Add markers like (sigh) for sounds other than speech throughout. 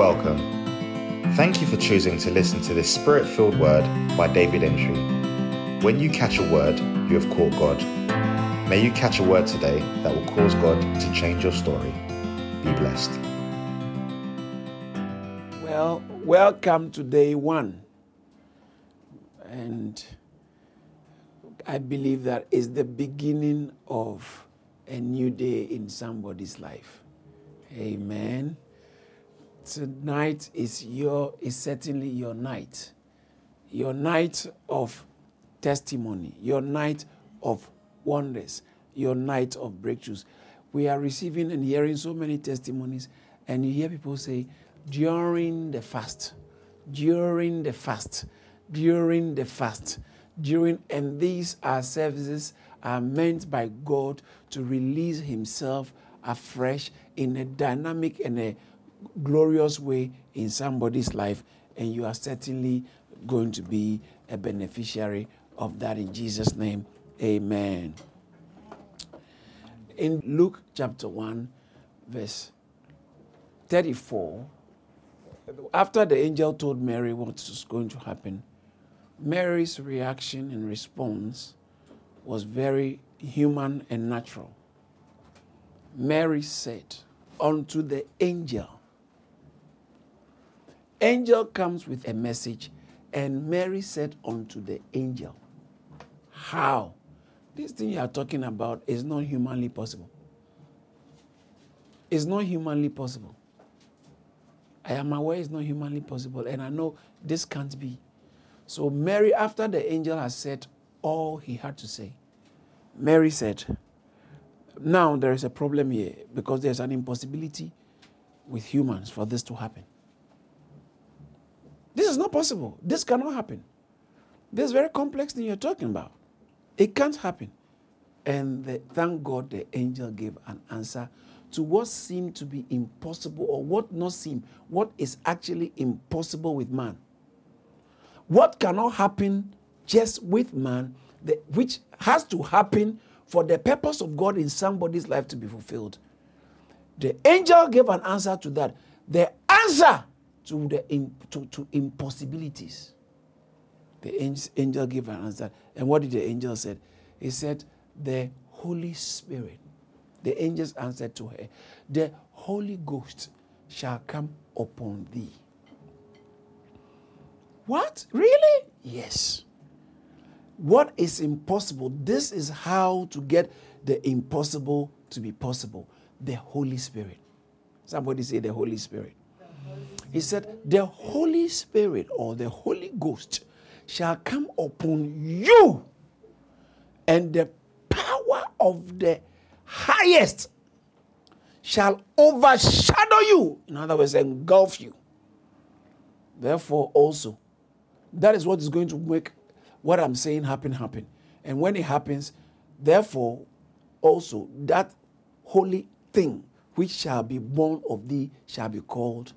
Welcome. Thank you for choosing to listen to this spirit filled word by David Entry. When you catch a word, you have caught God. May you catch a word today that will cause God to change your story. Be blessed. Well, welcome to day one. And I believe that is the beginning of a new day in somebody's life. Amen. Tonight is your is certainly your night. Your night of testimony, your night of wonders, your night of breakthroughs. We are receiving and hearing so many testimonies, and you hear people say, during the fast, during the fast, during the fast, during, and these are services are meant by God to release Himself afresh in a dynamic and a glorious way in somebody's life, and you are certainly going to be a beneficiary of that in Jesus' name. Amen. In Luke chapter 1, verse 34, after the angel told Mary what was going to happen, Mary's reaction and response was very human and natural. Mary said unto the angel, Angel comes with a message, and Mary said unto the angel, How? This thing you are talking about is not humanly possible. It's not humanly possible. I am aware it's not humanly possible, and I know this can't be. So, Mary, after the angel has said all he had to say, Mary said, Now there is a problem here because there's an impossibility with humans for this to happen. This is not possible. This cannot happen. This very complex thing you're talking about. It can't happen. And the, thank God the angel gave an answer to what seemed to be impossible or what not seem, what is actually impossible with man. What cannot happen just with man, the, which has to happen for the purpose of God in somebody's life to be fulfilled. The angel gave an answer to that. The answer to the to, to impossibilities. The angel gave an answer. And what did the angel said? He said, The Holy Spirit. The angels answered to her, The Holy Ghost shall come upon thee. What? Really? Yes. What is impossible? This is how to get the impossible to be possible. The Holy Spirit. Somebody say the Holy Spirit. He said, The Holy Spirit or the Holy Ghost shall come upon you, and the power of the highest shall overshadow you. In other words, engulf you. Therefore, also, that is what is going to make what I'm saying happen, happen. And when it happens, therefore, also, that holy thing which shall be born of thee shall be called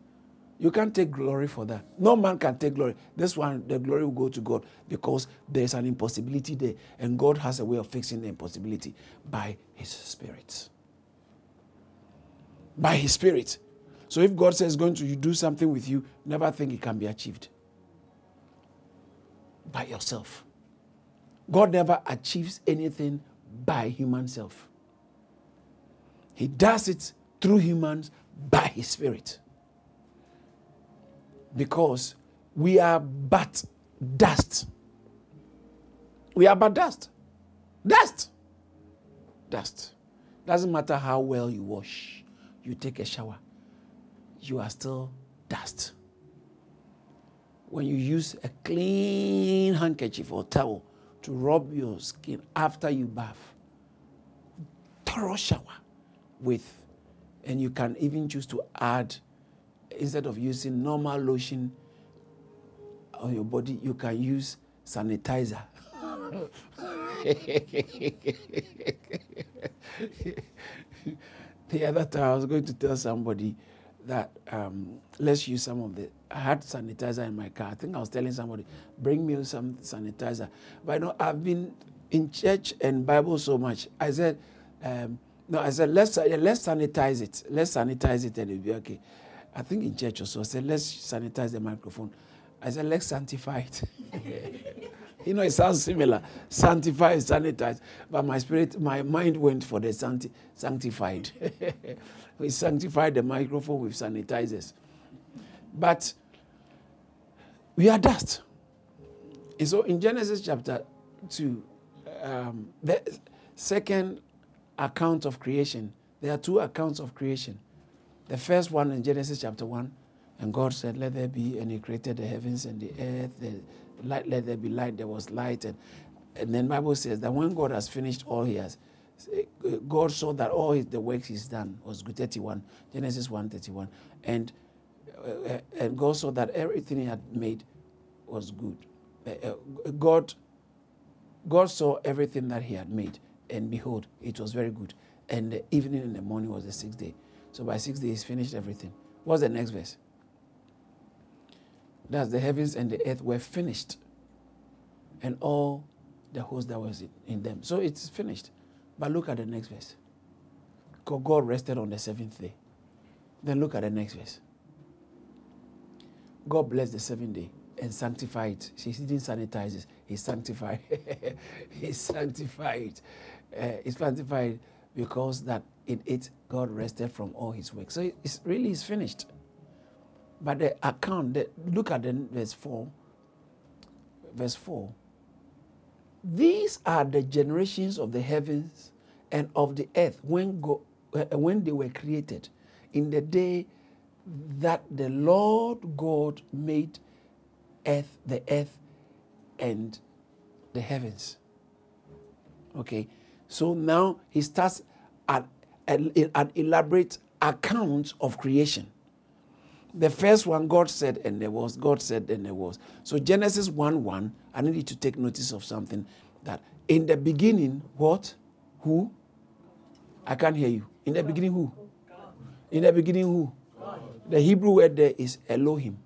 you can't take glory for that. No man can take glory. This one, the glory will go to God because there's an impossibility there, and God has a way of fixing the impossibility by His Spirit. By His Spirit. So if God says going to do something with you, never think it can be achieved by yourself. God never achieves anything by human self. He does it through humans by His Spirit because we are but dust. We are but dust. Dust. Dust. Doesn't matter how well you wash, you take a shower, you are still dust. When you use a clean handkerchief or towel to rub your skin after you bath, thorough shower with, and you can even choose to add instead of using normal lotion on your body, you can use sanitizer. (laughs) the other time, I was going to tell somebody that um, let's use some of the. I had sanitizer in my car. I think I was telling somebody, bring me some sanitizer. But you know, I've been in church and Bible so much. I said, um, no, I said let's let's sanitize it. Let's sanitize it and it'll be okay. I think in church also, I said, let's sanitize the microphone. I said, let's sanctify it. (laughs) you know, it sounds similar. Sanctify, sanitize. But my spirit, my mind went for the sancti- sanctified. (laughs) we sanctified the microphone with sanitizers. But we are dust. And so in Genesis chapter 2, um, the second account of creation, there are two accounts of creation. The first one in Genesis chapter 1, and God said, Let there be, and He created the heavens and the earth, the light, let there be light, there was light. And, and then Bible says that when God has finished all He has, God saw that all his, the works He's done was good. 31, Genesis 1 31. And, uh, and God saw that everything He had made was good. Uh, God, God saw everything that He had made, and behold, it was very good. And the evening and the morning was the sixth day. So by six days, finished everything. What's the next verse? That's the heavens and the earth were finished, and all the host that was in them. So it's finished. But look at the next verse. God rested on the seventh day. Then look at the next verse. God blessed the seventh day and sanctified it. He didn't sanitize it. He sanctified. (laughs) he sanctified. Uh, he sanctified because that in it God rested from all his work. So it's really is finished. But the account, the, look at the verse 4. Verse 4. These are the generations of the heavens and of the earth when, go, uh, when they were created, in the day that the Lord God made earth, the earth and the heavens. Okay, so now he starts an, elaborate account of creation. The first one, God said, and there was. God said, and there was. So Genesis 1 1, I need you to take notice of something that in the beginning, what? Who? I can't hear you. In the beginning, who? In the beginning, who? The Hebrew word there is Elohim.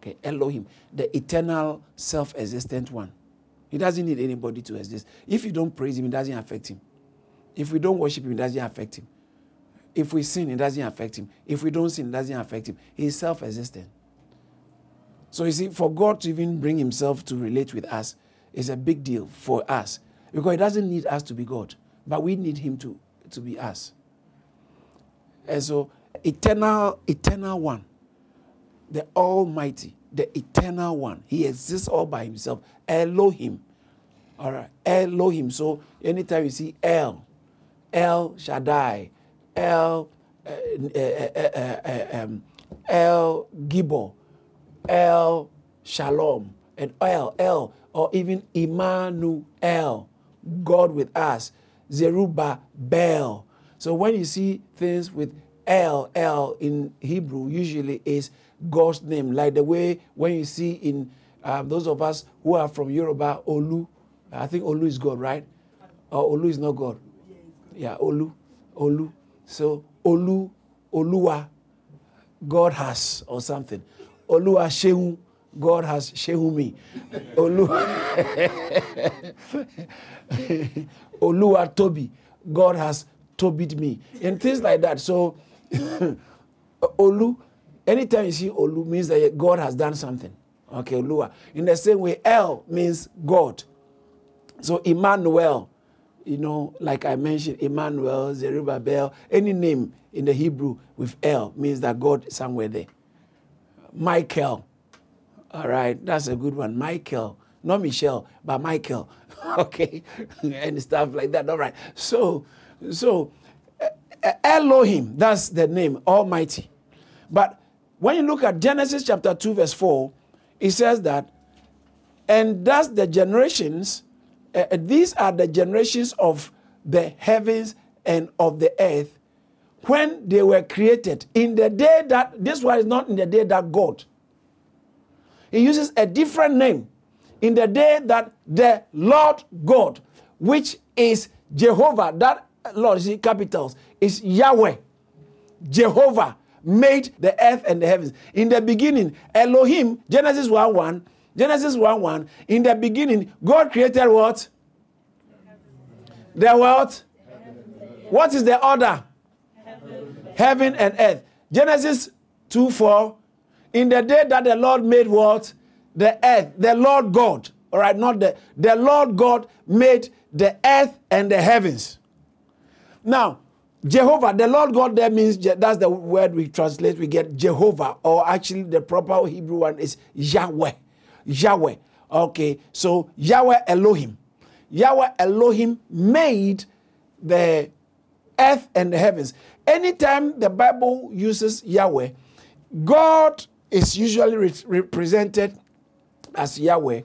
Okay, Elohim, the eternal, self existent one. He doesn't need anybody to exist. If you don't praise him, it doesn't affect him. If we don't worship him, it doesn't affect him. If we sin, it doesn't affect him. If we don't sin, it doesn't affect him. He is self existent. So you see, for God to even bring himself to relate with us is a big deal for us because he doesn't need us to be God, but we need him to, to be us. And so, eternal, eternal one, the Almighty, the eternal one, he exists all by himself. Elohim. All right, Elohim. So anytime you see El, El Shaddai, El, uh, uh, uh, um, El Gibor, El Shalom, and El, El, or even Emmanuel, God with us, Zerubbabel. So when you see things with El, El in Hebrew, usually is God's name, like the way when you see in um, those of us who are from Yoruba, Olu, I think Olu is God, right? Or Olu is not God. Yeah, Olu, Olu. So Olu, Oluwa, God has or something. Olua Shehu, God has Shehu me. Olu, (laughs) Olua Toby, God has Tobied me, and things like that. So (laughs) Olu, anytime you see Olu means that God has done something. Okay, Olua. In the same way, El means God. So Emmanuel you know, like I mentioned, Emmanuel, Zerubbabel, any name in the Hebrew with El means that God is somewhere there. Michael, all right, that's a good one. Michael, not Michelle, but Michael, (laughs) okay, (laughs) and stuff like that. All right, so, so Elohim, that's the name, Almighty. But when you look at Genesis chapter 2, verse 4, it says that, and thus the generations uh, these are the generations of the heavens and of the earth when they were created. In the day that, this one is not in the day that God. He uses a different name. In the day that the Lord God, which is Jehovah, that Lord, see capitals, is Yahweh. Jehovah made the earth and the heavens. In the beginning, Elohim, Genesis 1 1, Genesis 1 1, in the beginning, God created what? The what? What is the order? Heaven and earth. Genesis 2 4. In the day that the Lord made what? The earth, the Lord God. All right, not the the Lord God made the earth and the heavens. Now, Jehovah, the Lord God there means that's the word we translate, we get Jehovah, or actually the proper Hebrew one is Yahweh. Yahweh. Okay, so Yahweh Elohim. Yahweh Elohim made the earth and the heavens. Anytime the Bible uses Yahweh, God is usually re- represented as Yahweh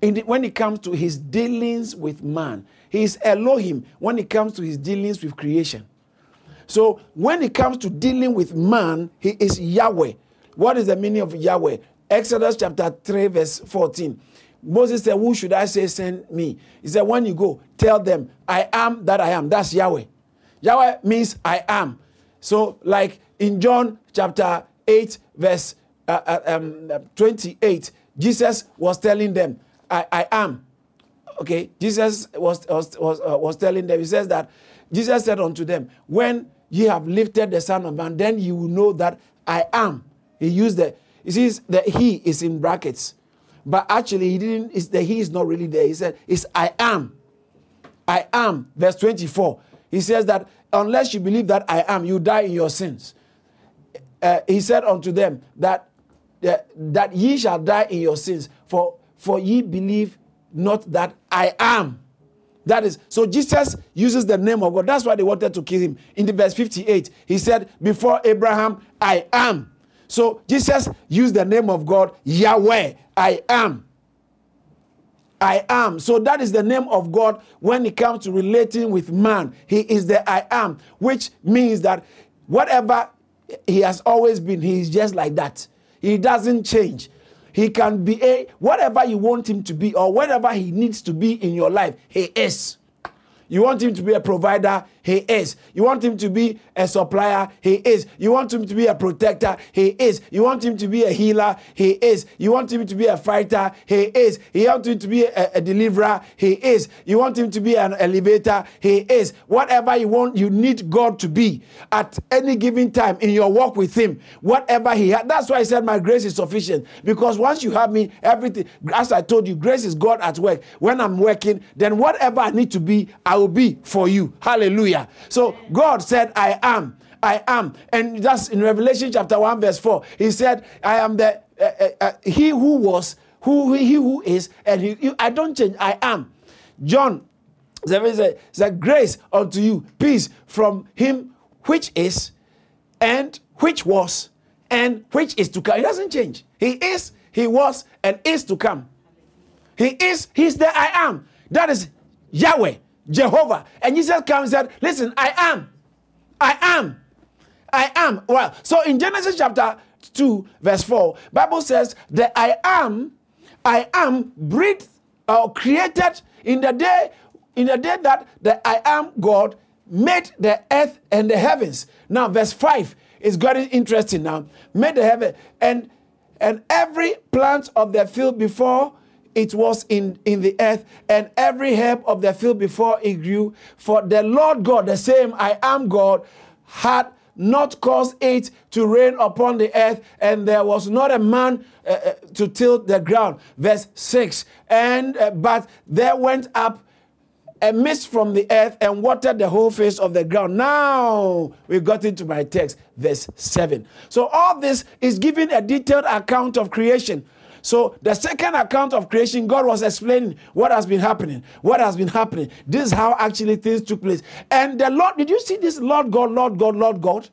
the, when it comes to his dealings with man. He is Elohim when it comes to his dealings with creation. So when it comes to dealing with man, he is Yahweh. What is the meaning of Yahweh? Exodus chapter 3, verse 14. Moses said, Who should I say send me? He said, When you go, tell them, I am that I am. That's Yahweh. Yahweh means I am. So, like in John chapter 8, verse uh, uh, um, 28, Jesus was telling them, I, I am. Okay, Jesus was, was, was, uh, was telling them, He says that Jesus said unto them, When ye have lifted the Son of Man, then you will know that I am. He used the, he says that He is in brackets. But actually, he didn't, it's the He is not really there. He said, It's I am. I am. Verse 24. He says that unless you believe that I am, you die in your sins. Uh, he said unto them that, uh, that ye shall die in your sins, for, for ye believe not that I am. That is, so Jesus uses the name of God. That's why they wanted to kill him. In the verse 58, he said, Before Abraham, I am. So Jesus used the name of God, Yahweh, I am. I am. So that is the name of God when it comes to relating with man. He is the I am, which means that whatever he has always been, he is just like that. He doesn't change. He can be a whatever you want him to be or whatever he needs to be in your life, he is. You want him to be a provider, he is. You want him to be a supplier, he is. You want him to be a protector, he is. You want him to be a healer, he is. You want him to be a fighter, he is. You want him to be a, a deliverer, he is. You want him to be an elevator, he is. Whatever you want, you need God to be at any given time in your walk with him. Whatever he had. That's why I said my grace is sufficient. Because once you have me, everything, as I told you, grace is God at work. When I'm working, then whatever I need to be, I will be for you. Hallelujah. So God said, I am. I am. And that's in Revelation chapter 1, verse 4. He said, I am the uh, uh, uh, he who was, who he who is, and he, he, I don't change. I am. John there a grace unto you, peace from him which is, and which was, and which is to come. He doesn't change. He is, he was, and is to come. He is, he's the I am. That is Yahweh. Jehovah. And Jesus comes and said, Listen, I am. I am. I am. Well, so in Genesis chapter 2, verse 4, Bible says that I am, I am breathed or created in the day, in the day that the I am God made the earth and the heavens. Now, verse 5 is very interesting now. Made the heaven and and every plant of the field before it was in, in the earth, and every herb of the field before it grew. For the Lord God, the same I am God, had not caused it to rain upon the earth, and there was not a man uh, uh to till the ground. Verse 6 And uh, but there went up a mist from the earth and watered the whole face of the ground. Now we got into my text, verse 7. So all this is giving a detailed account of creation. So the second account of creation, God was explaining what has been happening. What has been happening. This is how actually things took place. And the Lord, did you see this Lord God, Lord God, Lord God?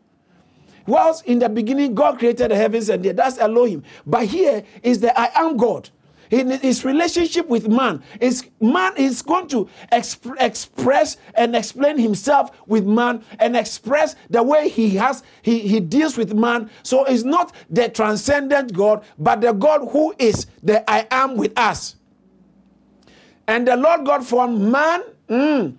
Whilst in the beginning, God created the heavens and the earth. That's Elohim. But here is the I am God in his relationship with man is man is going to exp- express and explain himself with man and express the way he has he, he deals with man. So it's not the transcendent god but the god who is the i am with us. And the lord god formed man mm,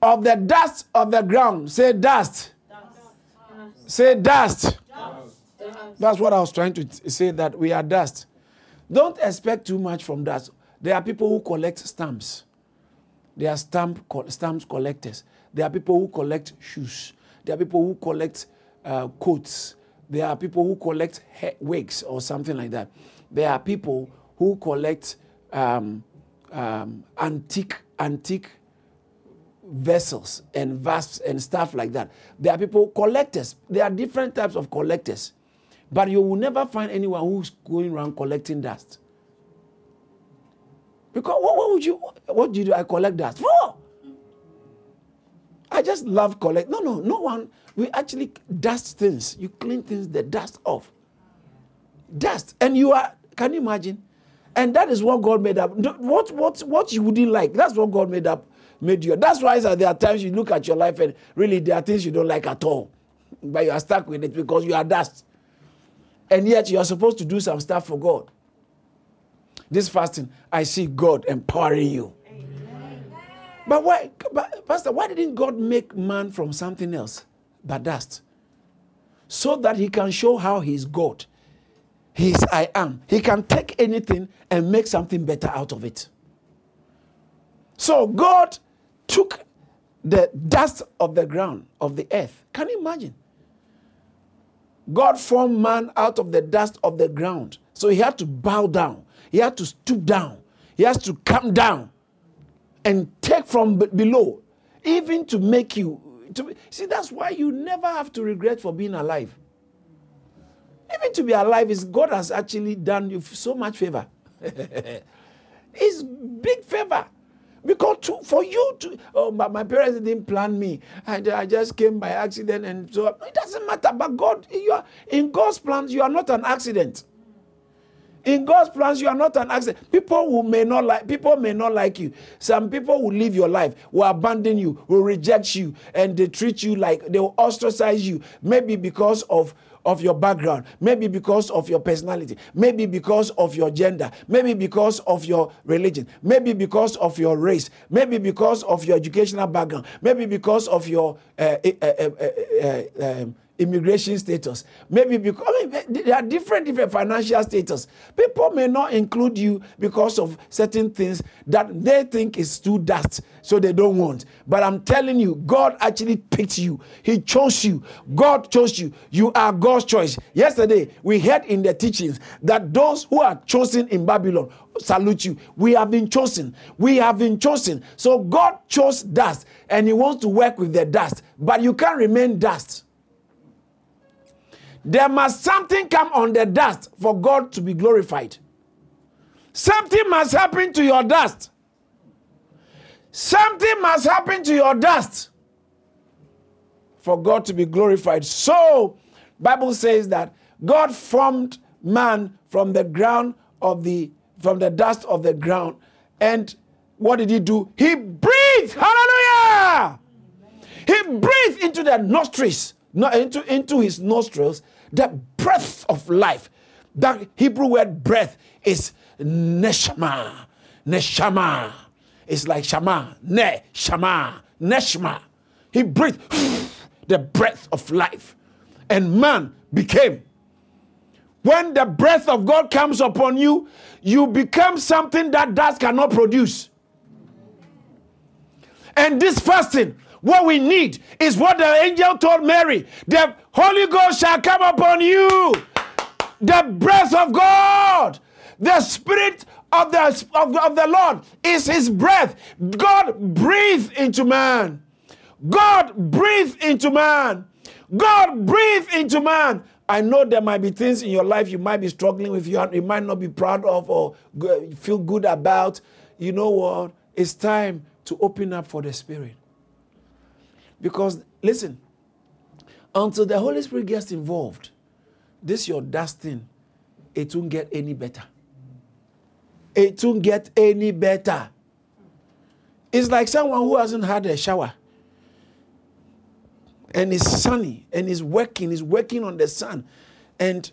of the dust of the ground. Say dust, dust. say dust. dust. That's what i was trying to say that we are dust don't expect too much from that. There are people who collect stamps. There are stamp stamps collectors. There are people who collect shoes. There are people who collect uh, coats, There are people who collect wigs or something like that. There are people who collect um, um, antique antique vessels and vasps and stuff like that. There are people collectors. There are different types of collectors, but you will never find anyone who's going around collecting dust. Because what, what would you what do you do? I collect dust for. I just love collect. No, no, no one. We actually dust things. You clean things, the dust off. Dust, and you are. Can you imagine? And that is what God made up. What what what you wouldn't like. That's what God made up. Made you. That's why there are times you look at your life and really there are things you don't like at all, but you are stuck with it because you are dust. And yet you are supposed to do some stuff for God. This fasting, I see God empowering you. But why, but Pastor, why didn't God make man from something else but dust? So that he can show how he's God. He's I am. He can take anything and make something better out of it. So God took the dust of the ground, of the earth. Can you imagine? God formed man out of the dust of the ground. So he had to bow down. He had to stoop down. He has to come down and take from below, even to make you. To, see, that's why you never have to regret for being alive. Even to be alive is God has actually done you so much favor. (laughs) it's big favor. Because to, for you to, oh, my, my parents didn't plan me. I, I just came by accident and so it doesn't matter. But God, you are in God's plans, you are not an accident. In God's plans, you are not an accident. People who may not like people may not like you. Some people will live your life, will abandon you, will reject you, and they treat you like they will ostracize you. Maybe because of of your background, maybe because of your personality, maybe because of your gender, maybe because of your religion, maybe because of your race, maybe because of your educational background, maybe because of your uh, uh, uh, um, immigration status. Maybe because I mean, there are different different financial status. People may not include you because of certain things that they think is too dust, so they don't want. But I'm telling you, God actually picked you. He chose you. God chose you. You are God's choice. Yesterday we heard in the teachings that those who are chosen in Babylon salute you. We have been chosen. We have been chosen. So God chose dust and He wants to work with the dust, but you can't remain dust. There must something come on the dust for God to be glorified. Something must happen to your dust. Something must happen to your dust for God to be glorified. So, Bible says that God formed man from the ground of the from the dust of the ground and what did he do? He breathed. Hallelujah. He breathed into the nostrils into, into his nostrils the breath of life. That Hebrew word breath is neshama. Neshama. It's like shama. Ne, shama. Neshma. He breathed (sighs) the breath of life. And man became. When the breath of God comes upon you, you become something that dust cannot produce. And this fasting what we need is what the angel told Mary the Holy Ghost shall come upon you, the breath of God, the Spirit of the, of, of the Lord is his breath. God breathed into man. God breathed into man. God breathed into man. I know there might be things in your life you might be struggling with, you, you might not be proud of or feel good about. You know what? It's time to open up for the Spirit. Because, listen, until the Holy Spirit gets involved, this your dusting, it won't get any better. It won't get any better. It's like someone who hasn't had a shower and it's sunny and he's working, he's working on the sun. And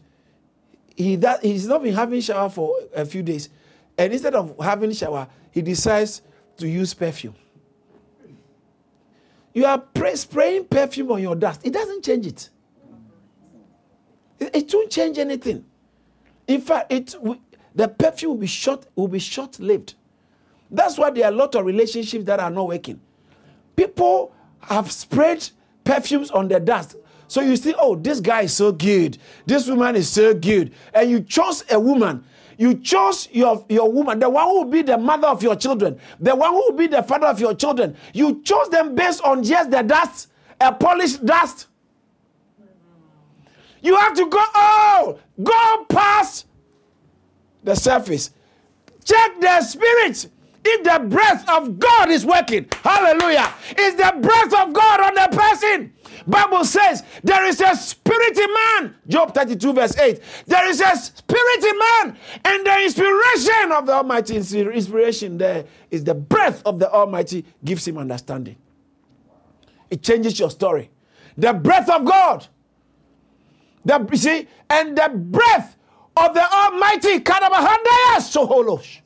he that he's not been having shower for a few days. And instead of having shower, he decides to use perfume. You are spraying perfume on your dust. It doesn't change it. It, it won't change anything. In fact, it the perfume will be short will be short lived. That's why there are a lot of relationships that are not working. People have sprayed perfumes on their dust So you see, oh, this guy is so good. This woman is so good. And you chose a woman. You chose your, your woman, the one who will be the mother of your children, the one who will be the father of your children. You chose them based on just the dust, a polished dust. You have to go, oh, go past the surface. Check the spirit. If the breath of God is working, hallelujah, is the breath of God on the person. Bible says there is a spirit in man. Job 32 verse 8. There is a spirit in man and the inspiration of the Almighty, inspiration there is the breath of the Almighty gives him understanding. It changes your story. The breath of God. The, see, and the breath of the Almighty, Soholosh.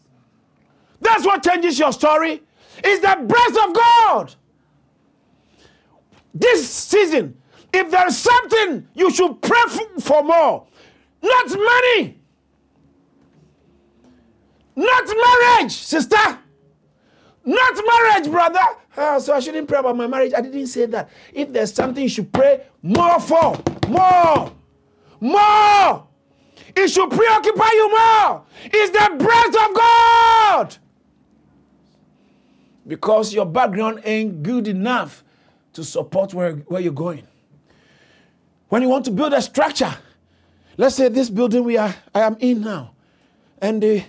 That's what changes your story. Is the breath of God. This season, if there's something you should pray for more, not money, not marriage, sister, not marriage, brother. Oh, so I shouldn't pray about my marriage. I didn't say that. If there's something you should pray more for, more, more, it should preoccupy you more. Is the breath of God. Because your background ain't good enough to support where, where you're going. When you want to build a structure, let's say this building we are I am in now, and they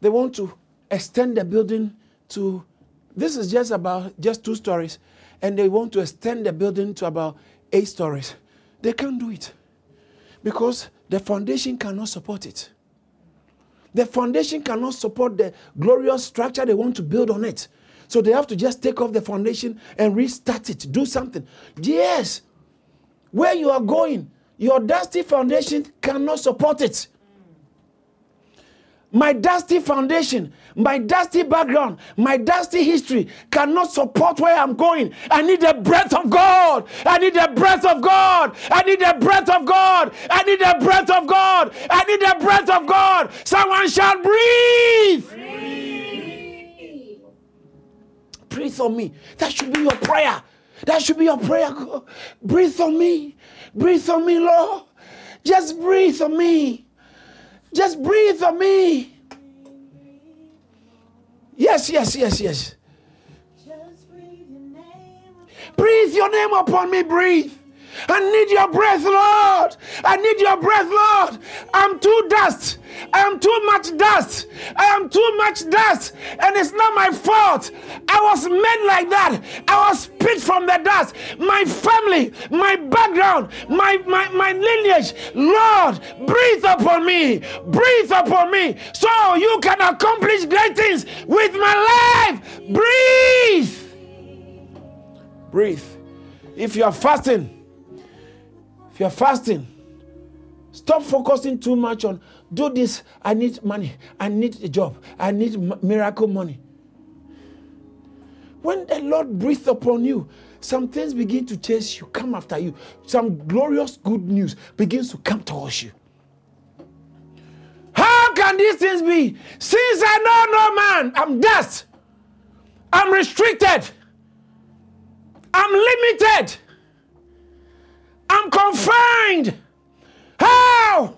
they want to extend the building to this is just about just two stories, and they want to extend the building to about eight stories. They can't do it because the foundation cannot support it. The foundation cannot support the glorious structure they want to build on it. So they have to just take off the foundation and restart it, do something. Yes, where you are going, your dusty foundation cannot support it. My dusty foundation, my dusty background, my dusty history cannot support where I'm going. I need the breath of God. I need the breath of God. I need the breath of God. I need the breath of God. I need the breath of God. Someone shall breathe. breathe. Breathe on me. That should be your prayer. That should be your prayer. Breathe on me. Breathe on me, Lord. Just breathe on me. Just breathe on me. Yes, yes, yes, yes. Breathe your name upon me. Breathe. I need your breath, Lord. I need your breath, Lord. I'm too dust. I am too much dust. I am too much dust. And it's not my fault. I was made like that. I was picked from the dust. My family, my background, my, my, my lineage. Lord, breathe upon me. Breathe upon me so you can accomplish great things with my life. Breathe. Breathe. If you are fasting, if you're fasting, stop focusing too much on do this. I need money. I need a job. I need miracle money. When the Lord breathes upon you, some things begin to chase you, come after you. Some glorious good news begins to come towards you. How can these things be? Since I know no man, I'm dust. I'm restricted. I'm limited. I'm confined. How?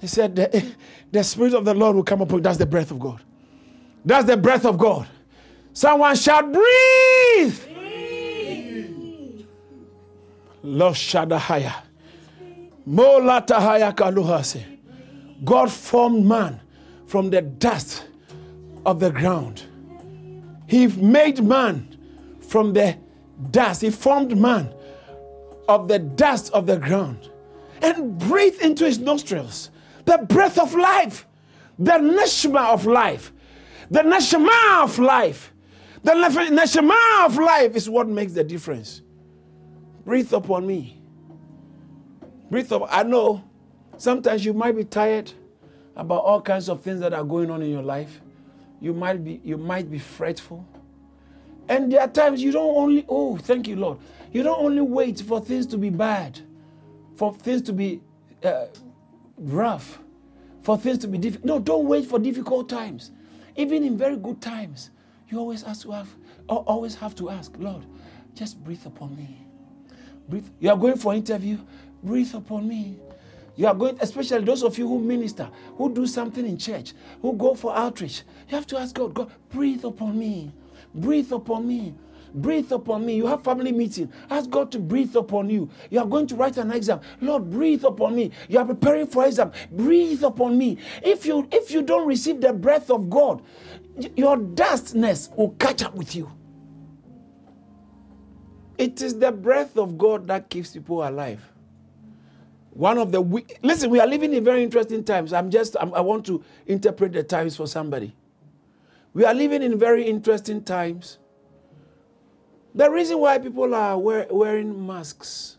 He said, the, the Spirit of the Lord will come upon you. That's the breath of God. That's the breath of God. Someone shall breathe. Lo Shadahaya. Molatahaya Kaluhase. God formed man from the dust of the ground. He made man from the dust. He formed man of the dust of the ground and breathe into his nostrils the breath of life, the neshama of life. The neshama of life. The neshama of life is what makes the difference. Breathe upon me. Breathe up. I know sometimes you might be tired about all kinds of things that are going on in your life. You might be you might be fretful. And there are times you don't only oh, thank you Lord. You don't only wait for things to be bad, for things to be uh, rough, for things to be difficult. No, don't wait for difficult times. Even in very good times, you always have to have, always have to ask, Lord, just breathe upon me. Breathe. You are going for interview. Breathe upon me. You are going, especially those of you who minister, who do something in church, who go for outreach. You have to ask God, God, breathe upon me. Breathe upon me. Breathe upon me. You have family meeting. Ask God to breathe upon you. You are going to write an exam. Lord, breathe upon me. You are preparing for exam. Breathe upon me. If you if you don't receive the breath of God, your dustness will catch up with you. It is the breath of God that keeps people alive. One of the we- listen, we are living in very interesting times. I'm just I'm, i want to interpret the times for somebody. We are living in very interesting times. The reason why people are wear, wearing masks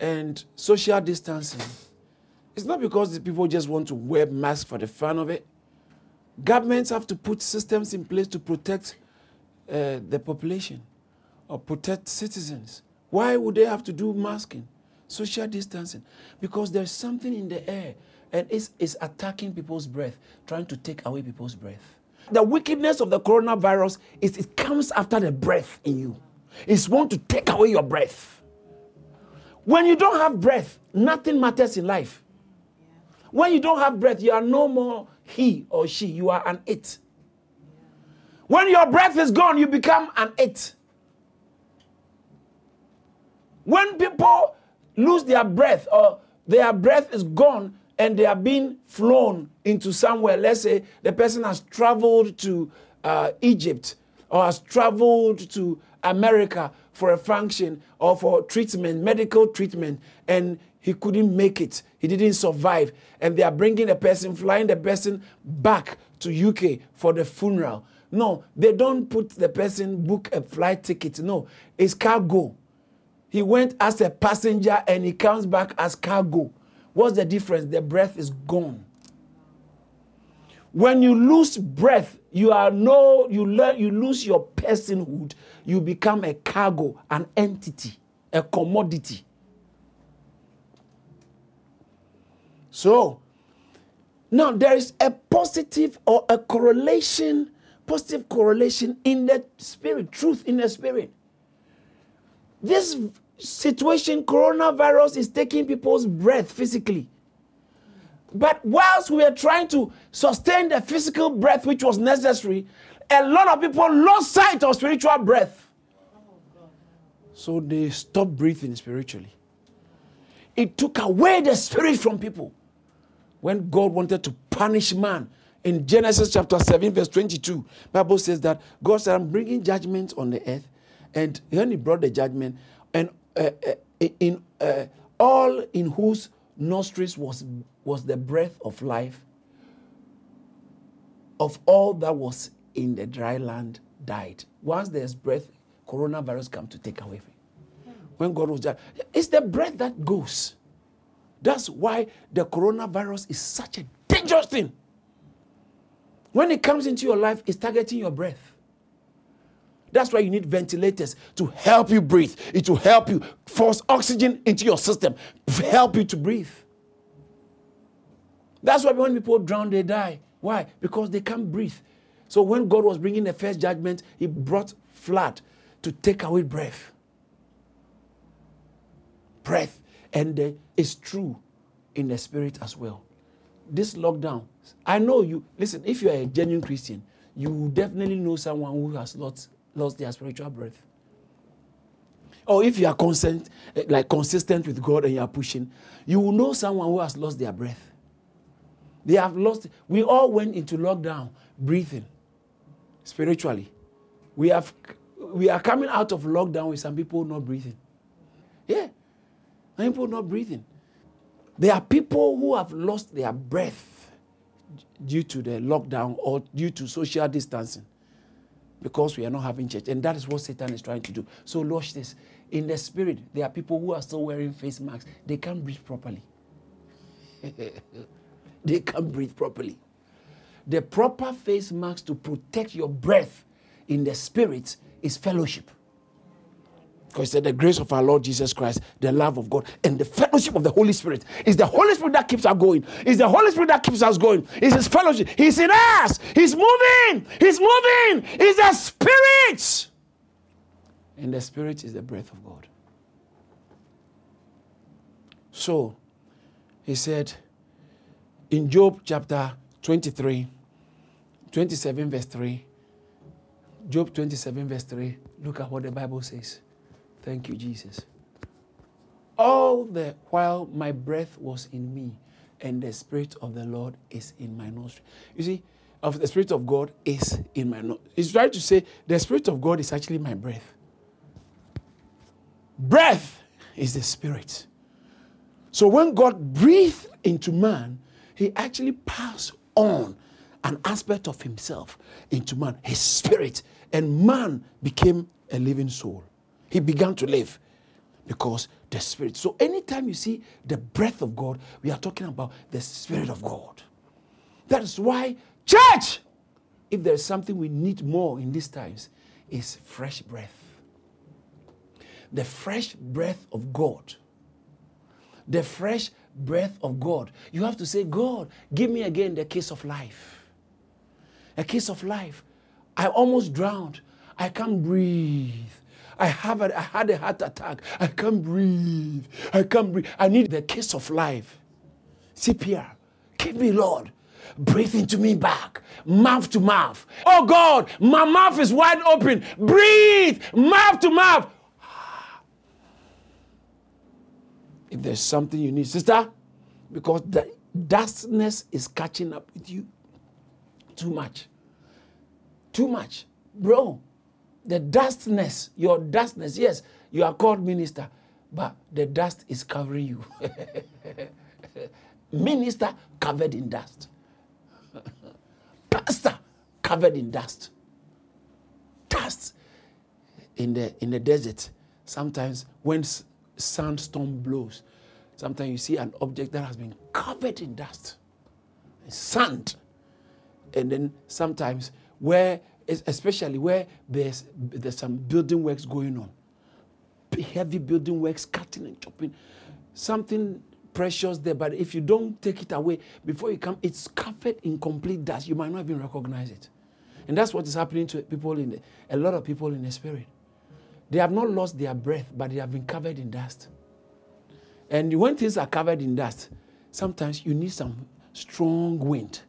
and social distancing is not because the people just want to wear masks for the fun of it. Governments have to put systems in place to protect uh, the population or protect citizens. Why would they have to do masking, social distancing? Because there's something in the air and it's, it's attacking people's breath, trying to take away people's breath. The wickedness of the coronavirus is it comes after the breath in you. It's want to take away your breath. When you don't have breath, nothing matters in life. When you don't have breath, you are no more he or she, you are an it. When your breath is gone, you become an it. When people lose their breath or their breath is gone and they are being flown into somewhere, let's say the person has traveled to uh, Egypt or has traveled to America for a function or for treatment, medical treatment, and he couldn't make it. He didn't survive. And they are bringing the person, flying the person back to UK for the funeral. No, they don't put the person book a flight ticket. No, it's cargo. He went as a passenger and he comes back as cargo. What's the difference? The breath is gone. When you lose breath, you are no, you learn, you lose your personhood. You become a cargo, an entity, a commodity. So, now there is a positive or a correlation, positive correlation in the spirit, truth in the spirit. This situation, coronavirus is taking people's breath physically. But whilst we are trying to sustain the physical breath which was necessary, a lot of people lost sight of spiritual breath. So they stopped breathing spiritually. It took away the spirit from people. When God wanted to punish man in Genesis chapter 7, verse 22, Bible says that God said, I'm bringing judgment on the earth. And when he brought the judgment, uh, uh, in uh, all in whose nostrils was was the breath of life of all that was in the dry land died. Once there's breath coronavirus come to take away when god was there it's the breath that goes. That's why the coronavirus is such a dangerous thing. When it comes into your life it's targeting your breath that's why you need ventilators to help you breathe. It will help you force oxygen into your system, help you to breathe. That's why when people drown, they die. Why? Because they can't breathe. So when God was bringing the first judgment, He brought flood to take away breath. Breath. And uh, it's true in the spirit as well. This lockdown, I know you, listen, if you are a genuine Christian, you definitely know someone who has lost lost their spiritual breath. Or if you are consent, eh, like consistent with God and you are pushing, you will know someone who has lost their breath. They have lost. We all went into lockdown breathing spiritually. We have we are coming out of lockdown with some people not breathing. Yeah. Some people not breathing. There are people who have lost their breath due to the lockdown or due to social distancing because we are not having church. And that is what Satan is trying to do. So, watch this. In the spirit, there are people who are still wearing face masks. They can't breathe properly. (laughs) they can't breathe properly. The proper face mask to protect your breath in the spirit is fellowship. Because said the grace of our Lord Jesus Christ, the love of God, and the fellowship of the Holy Spirit. Is the Holy Spirit that keeps us going. Is the Holy Spirit that keeps us going. Is His fellowship. He's in us. He's moving. He's moving. He's the Spirit. And the Spirit is the breath of God. So he said in Job chapter 23, 27, verse 3, Job 27, verse 3, look at what the Bible says. Thank you, Jesus. All the while my breath was in me, and the Spirit of the Lord is in my nostril. You see, of the Spirit of God is in my nostril. He's trying to say the Spirit of God is actually my breath. Breath is the Spirit. So when God breathed into man, he actually passed on an aspect of himself into man, his spirit, and man became a living soul. He began to live because the spirit. So anytime you see the breath of God, we are talking about the spirit of God. That is why, church, if there's something we need more in these times, is fresh breath. The fresh breath of God the fresh breath of God. You have to say, God, give me again the kiss of life. A kiss of life. I almost drowned. I can't breathe. I have a, I had a heart attack. I can't breathe. I can't breathe. I need the kiss of life. CPR. Give me, Lord. Breathe into me back, mouth to mouth. Oh God, my mouth is wide open. Breathe, mouth to mouth. if there's something you need, sister, because the dustness is catching up with you too much. Too much. Bro, the dustness, your dustness, yes, you are called minister, but the dust is covering you. (laughs) minister covered in dust. Pastor covered in dust. Dust in the in the desert. Sometimes when sandstorm blows, sometimes you see an object that has been covered in dust, sand. And then sometimes where, especially where there's, there's some building works going on, heavy building works, cutting and chopping, something precious there, but if you don't take it away before you come, it's covered in complete dust. You might not even recognize it. And that's what is happening to people in the, a lot of people in the spirit. They have not lost their breath, but they have been covered in dust. And when things are covered in dust, sometimes you need some strong wind.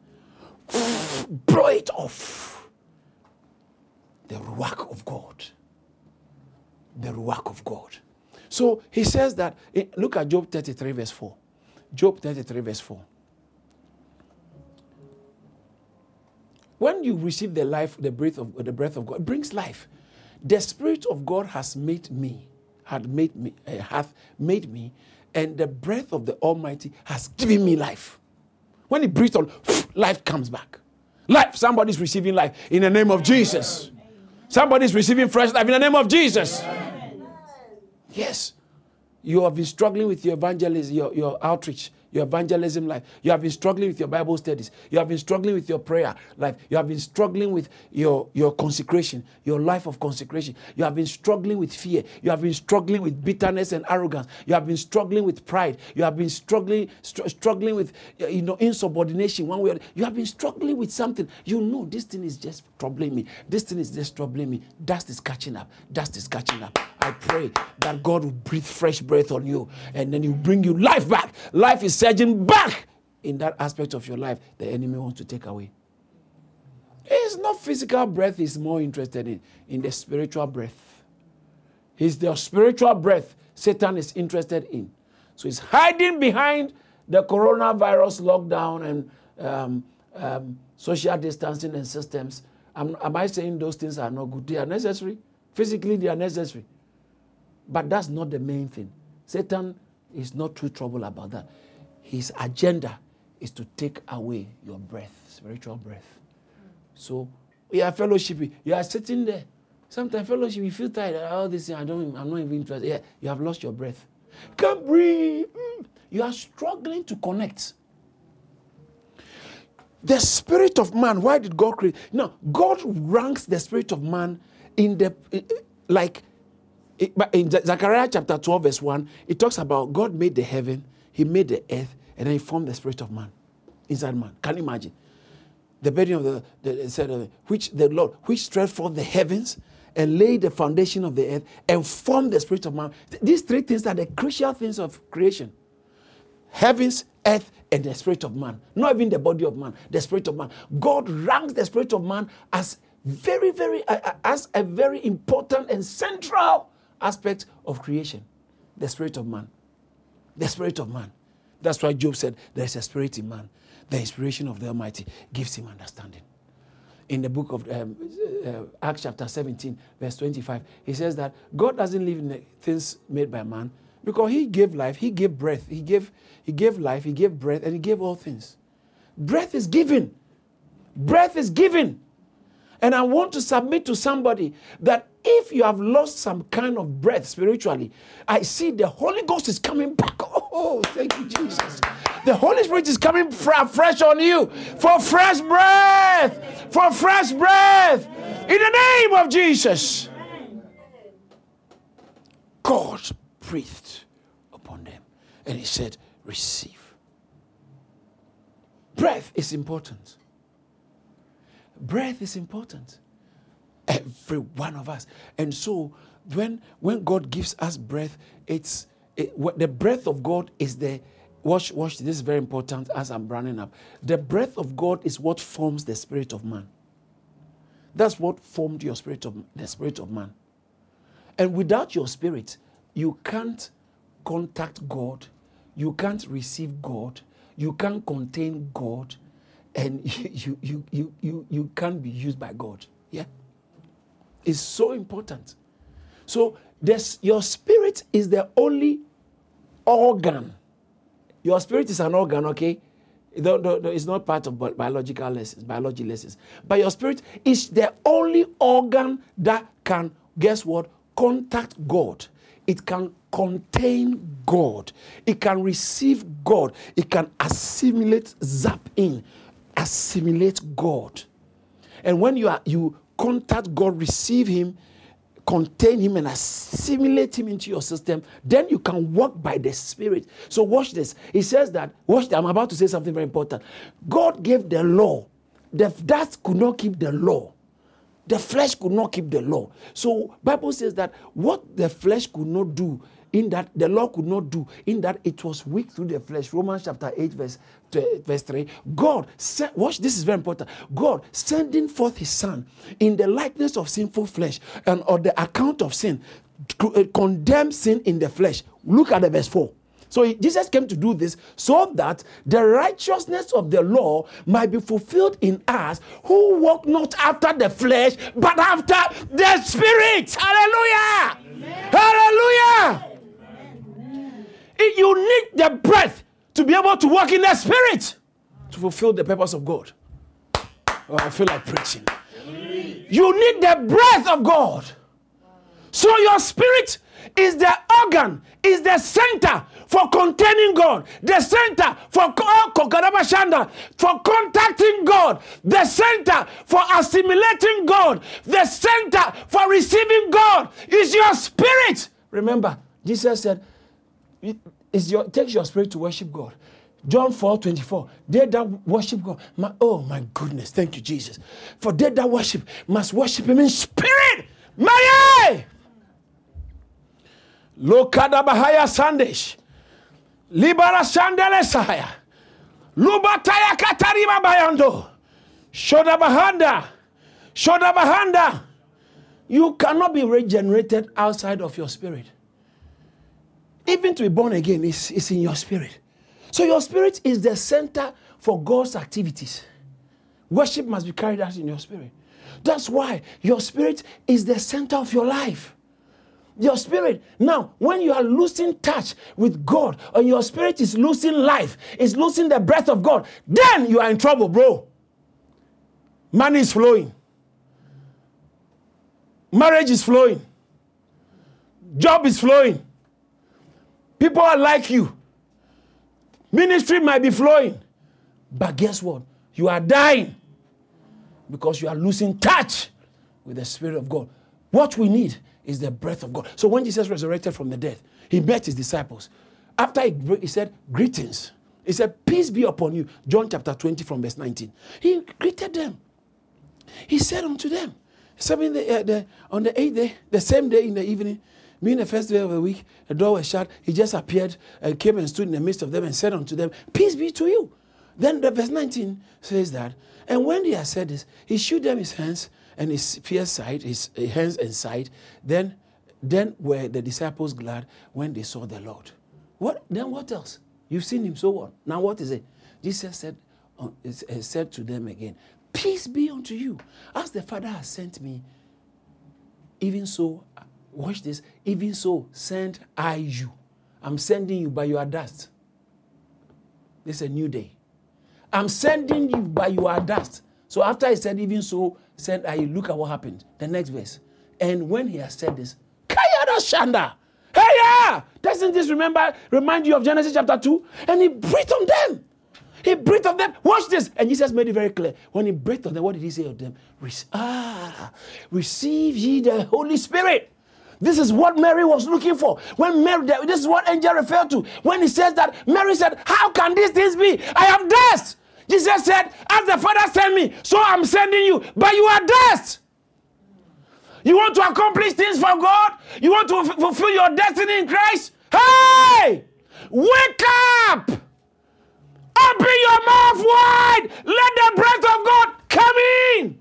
Blow it off. The work of God. The work of God. So he says that, eh, look at Job 33, verse 4. Job 33, verse 4. When you receive the life, the breath of the breath of God, it brings life. The Spirit of God has made me, had made me, uh, hath made me, and the breath of the Almighty has given me life. When He breathes on, life comes back. Life. Somebody's receiving life in the name of Jesus. Somebody's receiving fresh life in the name of Jesus. Yes. You have been struggling with your evangelism, your, your outreach your evangelism life. You have been struggling with your Bible studies. You have been struggling with your prayer life. You have been struggling with your, your consecration, your life of consecration. You have been struggling with fear. You have been struggling with bitterness and arrogance. You have been struggling with pride. You have been struggling str- struggling with you know insubordination one way or You have been struggling with something. You know this thing is just troubling me. This thing is just troubling me. Dust is catching up. Dust is catching up. I pray that God will breathe fresh breath on you and then He will bring you life back. Life is surging back in that aspect of your life the enemy wants to take away. It's not physical breath he's more interested in, in the spiritual breath. It's the spiritual breath Satan is interested in. So he's hiding behind the coronavirus lockdown and um, um, social distancing and systems. Am, am I saying those things are not good? They are necessary. Physically, they are necessary. But that's not the main thing. Satan is not too troubled about that. His agenda is to take away your breath, spiritual breath. So we are fellowship. You are sitting there. Sometimes fellowship, you feel tired. All this, I don't, I'm not even interested. Yeah, you have lost your breath. Can't breathe. Mm. You are struggling to connect. The spirit of man. Why did God create? Now, God ranks the spirit of man in the like in Zechariah chapter 12, verse 1, it talks about God made the heaven, He made the earth, and then He formed the spirit of man inside man. Can you imagine? The burden of the, the said, uh, which the Lord, which stretched forth the heavens and laid the foundation of the earth and formed the spirit of man. These three things are the crucial things of creation. heavens, earth, and the spirit of man. Not even the body of man, the spirit of man. God ranks the spirit of man as very, very, uh, as a very important and central aspect of creation. The spirit of man. The spirit of man. That's why Job said, There is a spirit in man. The inspiration of the Almighty gives him understanding. In the book of um, uh, Acts, chapter 17, verse 25, he says that God doesn't live in the things made by man because he gave life, he gave breath, he gave, he gave life, he gave breath, and he gave all things. Breath is given. Breath is given. And I want to submit to somebody that if you have lost some kind of breath spiritually, I see the Holy Ghost is coming back. (laughs) Oh, thank you, Jesus. The Holy Spirit is coming fresh on you for fresh breath, for fresh breath in the name of Jesus. God breathed upon them and He said, Receive. Breath is important. Breath is important. Every one of us. And so when when God gives us breath, it's it, what, the breath of God is the watch watch this is very important as I'm running up. The breath of God is what forms the spirit of man. That's what formed your spirit of the spirit of man. And without your spirit, you can't contact God, you can't receive God, you can't contain God, and (laughs) you, you, you, you, you can't be used by God. Yeah? It's so important. So this, your spirit is the only organ. Your spirit is an organ, okay? It's not part of biological lessons, biology lessons. But your spirit is the only organ that can, guess what, contact God. It can contain God. It can receive God. It can assimilate, zap in assimilate God. And when you are you contact God, receive Him, contain Him, and assimilate Him into your system, then you can walk by the Spirit. So watch this. He says that, watch this, I'm about to say something very important. God gave the law. The, that could not keep the law. The flesh could not keep the law. So Bible says that what the flesh could not do, in that the law could not do, in that it was weak through the flesh. Romans chapter 8, verse, verse 3. God, watch, this is very important. God sending forth his son in the likeness of sinful flesh and on the account of sin, uh, condemn sin in the flesh. Look at the verse 4. So Jesus came to do this so that the righteousness of the law might be fulfilled in us who walk not after the flesh, but after the spirit. Hallelujah! Amen. Hallelujah! You need the breath to be able to walk in the spirit to fulfill the purpose of God. Oh, I feel like preaching. You need the breath of God. So your spirit is the organ, is the center for containing God, the center for oh, for contacting God, the center for assimilating God, the center for receiving God is your spirit. Remember, Jesus said, it's your, it takes your spirit to worship God. John 4 24. They that worship God. My, oh my goodness. Thank you, Jesus. For they that worship must worship Him in spirit. Maye! Lokada Bahaya Sandesh. Libara Sandele Sahaya. Lubataya Katariba Bayando. Shoda Bahanda. Shoda Bahanda. You cannot be regenerated outside of your spirit. Even to be born again is, is in your spirit. So your spirit is the center for God's activities. Worship must be carried out in your spirit. That's why your spirit is the center of your life. Your spirit. Now, when you are losing touch with God, or your spirit is losing life, is losing the breath of God, then you are in trouble, bro. Money is flowing. Marriage is flowing. Job is flowing. People are like you. Ministry might be flowing. But guess what? You are dying because you are losing touch with the Spirit of God. What we need is the breath of God. So when Jesus resurrected from the dead, he met his disciples. After he, he said, Greetings. He said, Peace be upon you. John chapter 20 from verse 19. He greeted them. He said unto them, the, uh, the, on the eighth day, the same day in the evening, being the first day of the week, the door was shut. He just appeared and came and stood in the midst of them and said unto them, Peace be to you. Then the verse 19 says that, and when he had said this, he shewed them his hands and his pierced side, his hands and side. Then, then were the disciples glad when they saw the Lord. What then? What else? You've seen him, so what? Now what is it? Jesus said, uh, said to them again, Peace be unto you. As the Father has sent me, even so watch this, even so send I you. I'm sending you, but you are dust. This is a new day. I'm sending you, but you are dust. So after he said, even so send I you, look at what happened. The next verse. And when he has said this, Kayada Shanda. Hey, yeah! Doesn't this remember remind you of Genesis chapter 2? And he breathed on them. He breathed on them. Watch this. And Jesus made it very clear. When he breathed on them, what did he say of them? Ah, receive ye the Holy Spirit. This is what Mary was looking for. When Mary, this is what angel referred to. When he says that, Mary said, How can these things be? I am dust. Jesus said, As the Father sent me, so I'm sending you. But you are dust. You want to accomplish things for God? You want to f- fulfill your destiny in Christ? Hey! Wake up! Open your mouth wide! Let the breath of God come in!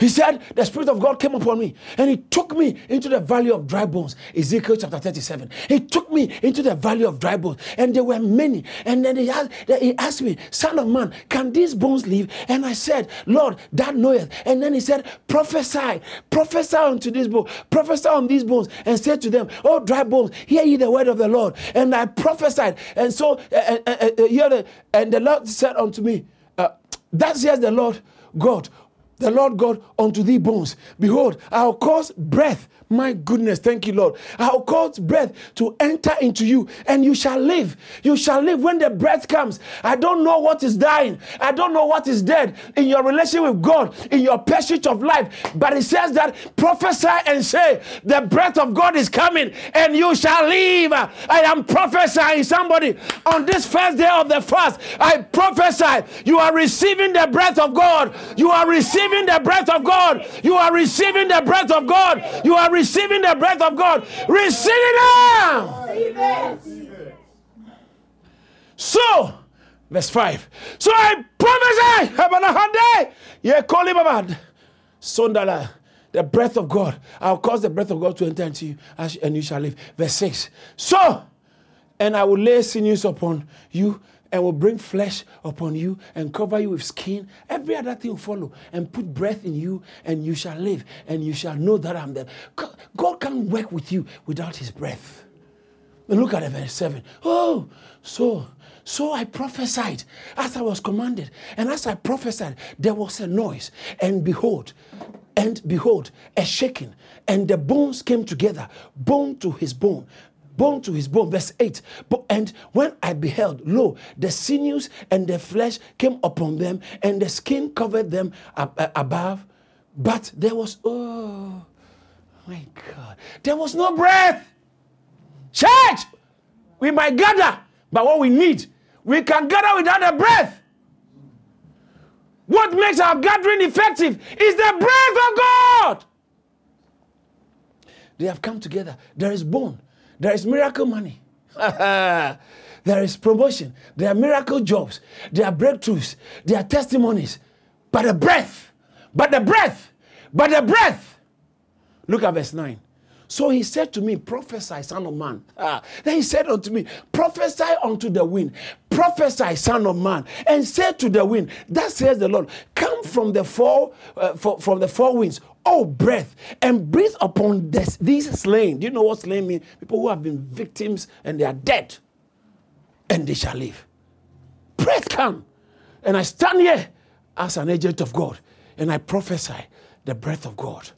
He said, The Spirit of God came upon me and He took me into the valley of dry bones. Ezekiel chapter 37. He took me into the valley of dry bones, and there were many. And then he asked, he asked me, Son of man, can these bones live? And I said, Lord, that knoweth. And then he said, Prophesy, prophesy unto these bones, prophesy on these bones, and say to them, Oh, dry bones, hear ye the word of the Lord. And I prophesied. And so, uh, uh, uh, the, and the Lord said unto me, uh, That says the Lord God the Lord God unto thee bones. Behold, I'll cause breath. My goodness, thank you, Lord. I'll cause breath to enter into you, and you shall live. You shall live when the breath comes. I don't know what is dying. I don't know what is dead in your relation with God, in your pursuit of life. But it says that prophesy and say, The breath of God is coming, and you shall live. I am prophesying somebody on this first day of the fast. I prophesy you are receiving the breath of God. You are receiving receiving the breath of God. You are receiving the breath of God. You are receiving the breath of God. Receive it now. So, verse 5. So I prophesy. Sondala. The breath of God. I'll cause the breath of God to enter into you, and you shall live. Verse 6. So, and I will lay sinews upon you and will bring flesh upon you and cover you with skin. Every other thing will follow and put breath in you, and you shall live, and you shall know that I'm there. God can't work with you without his breath. look at verse 7. Oh, so so I prophesied as I was commanded. And as I prophesied, there was a noise. And behold, and behold, a shaking. And the bones came together, bone to his bone, bone to his bone. Verse 8. And when I beheld, lo, the sinews and the flesh came upon them, and the skin covered them above. But there was, oh my God, there was no breath. Church, we might gather, but what we need, we can gather without a breath. What makes our gathering effective is the breath of God. They have come together. There is bone, there is miracle money. (laughs) there is promotion. There are miracle jobs. There are breakthroughs. There are testimonies. But the breath, but the breath, but the breath. Look at verse 9. So he said to me, Prophesy, son of man. Ah. Then he said unto me, Prophesy unto the wind. Prophesy, son of man, and say to the wind, That says the Lord, Come from the four, uh, for, from the four winds, oh breath, and breathe upon this, these slain. Do you know what slain means? People who have been victims and they are dead, and they shall live. Breath come, and I stand here as an agent of God, and I prophesy the breath of God,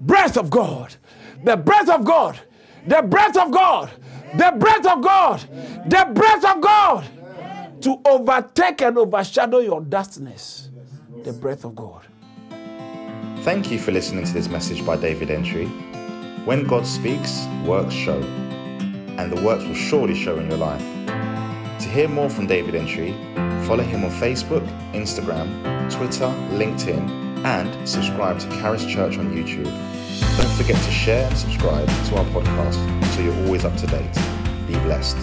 breath of God the breath of God, the breath of God, the breath of God, the breath of God to overtake and overshadow your dustiness. The breath of God. Thank you for listening to this message by David Entry. When God speaks, works show, and the works will surely show in your life. To hear more from David Entry, follow him on Facebook, Instagram, Twitter, LinkedIn, and subscribe to Charis Church on YouTube. Don't forget to share and subscribe to our podcast so you're always up to date. Be blessed.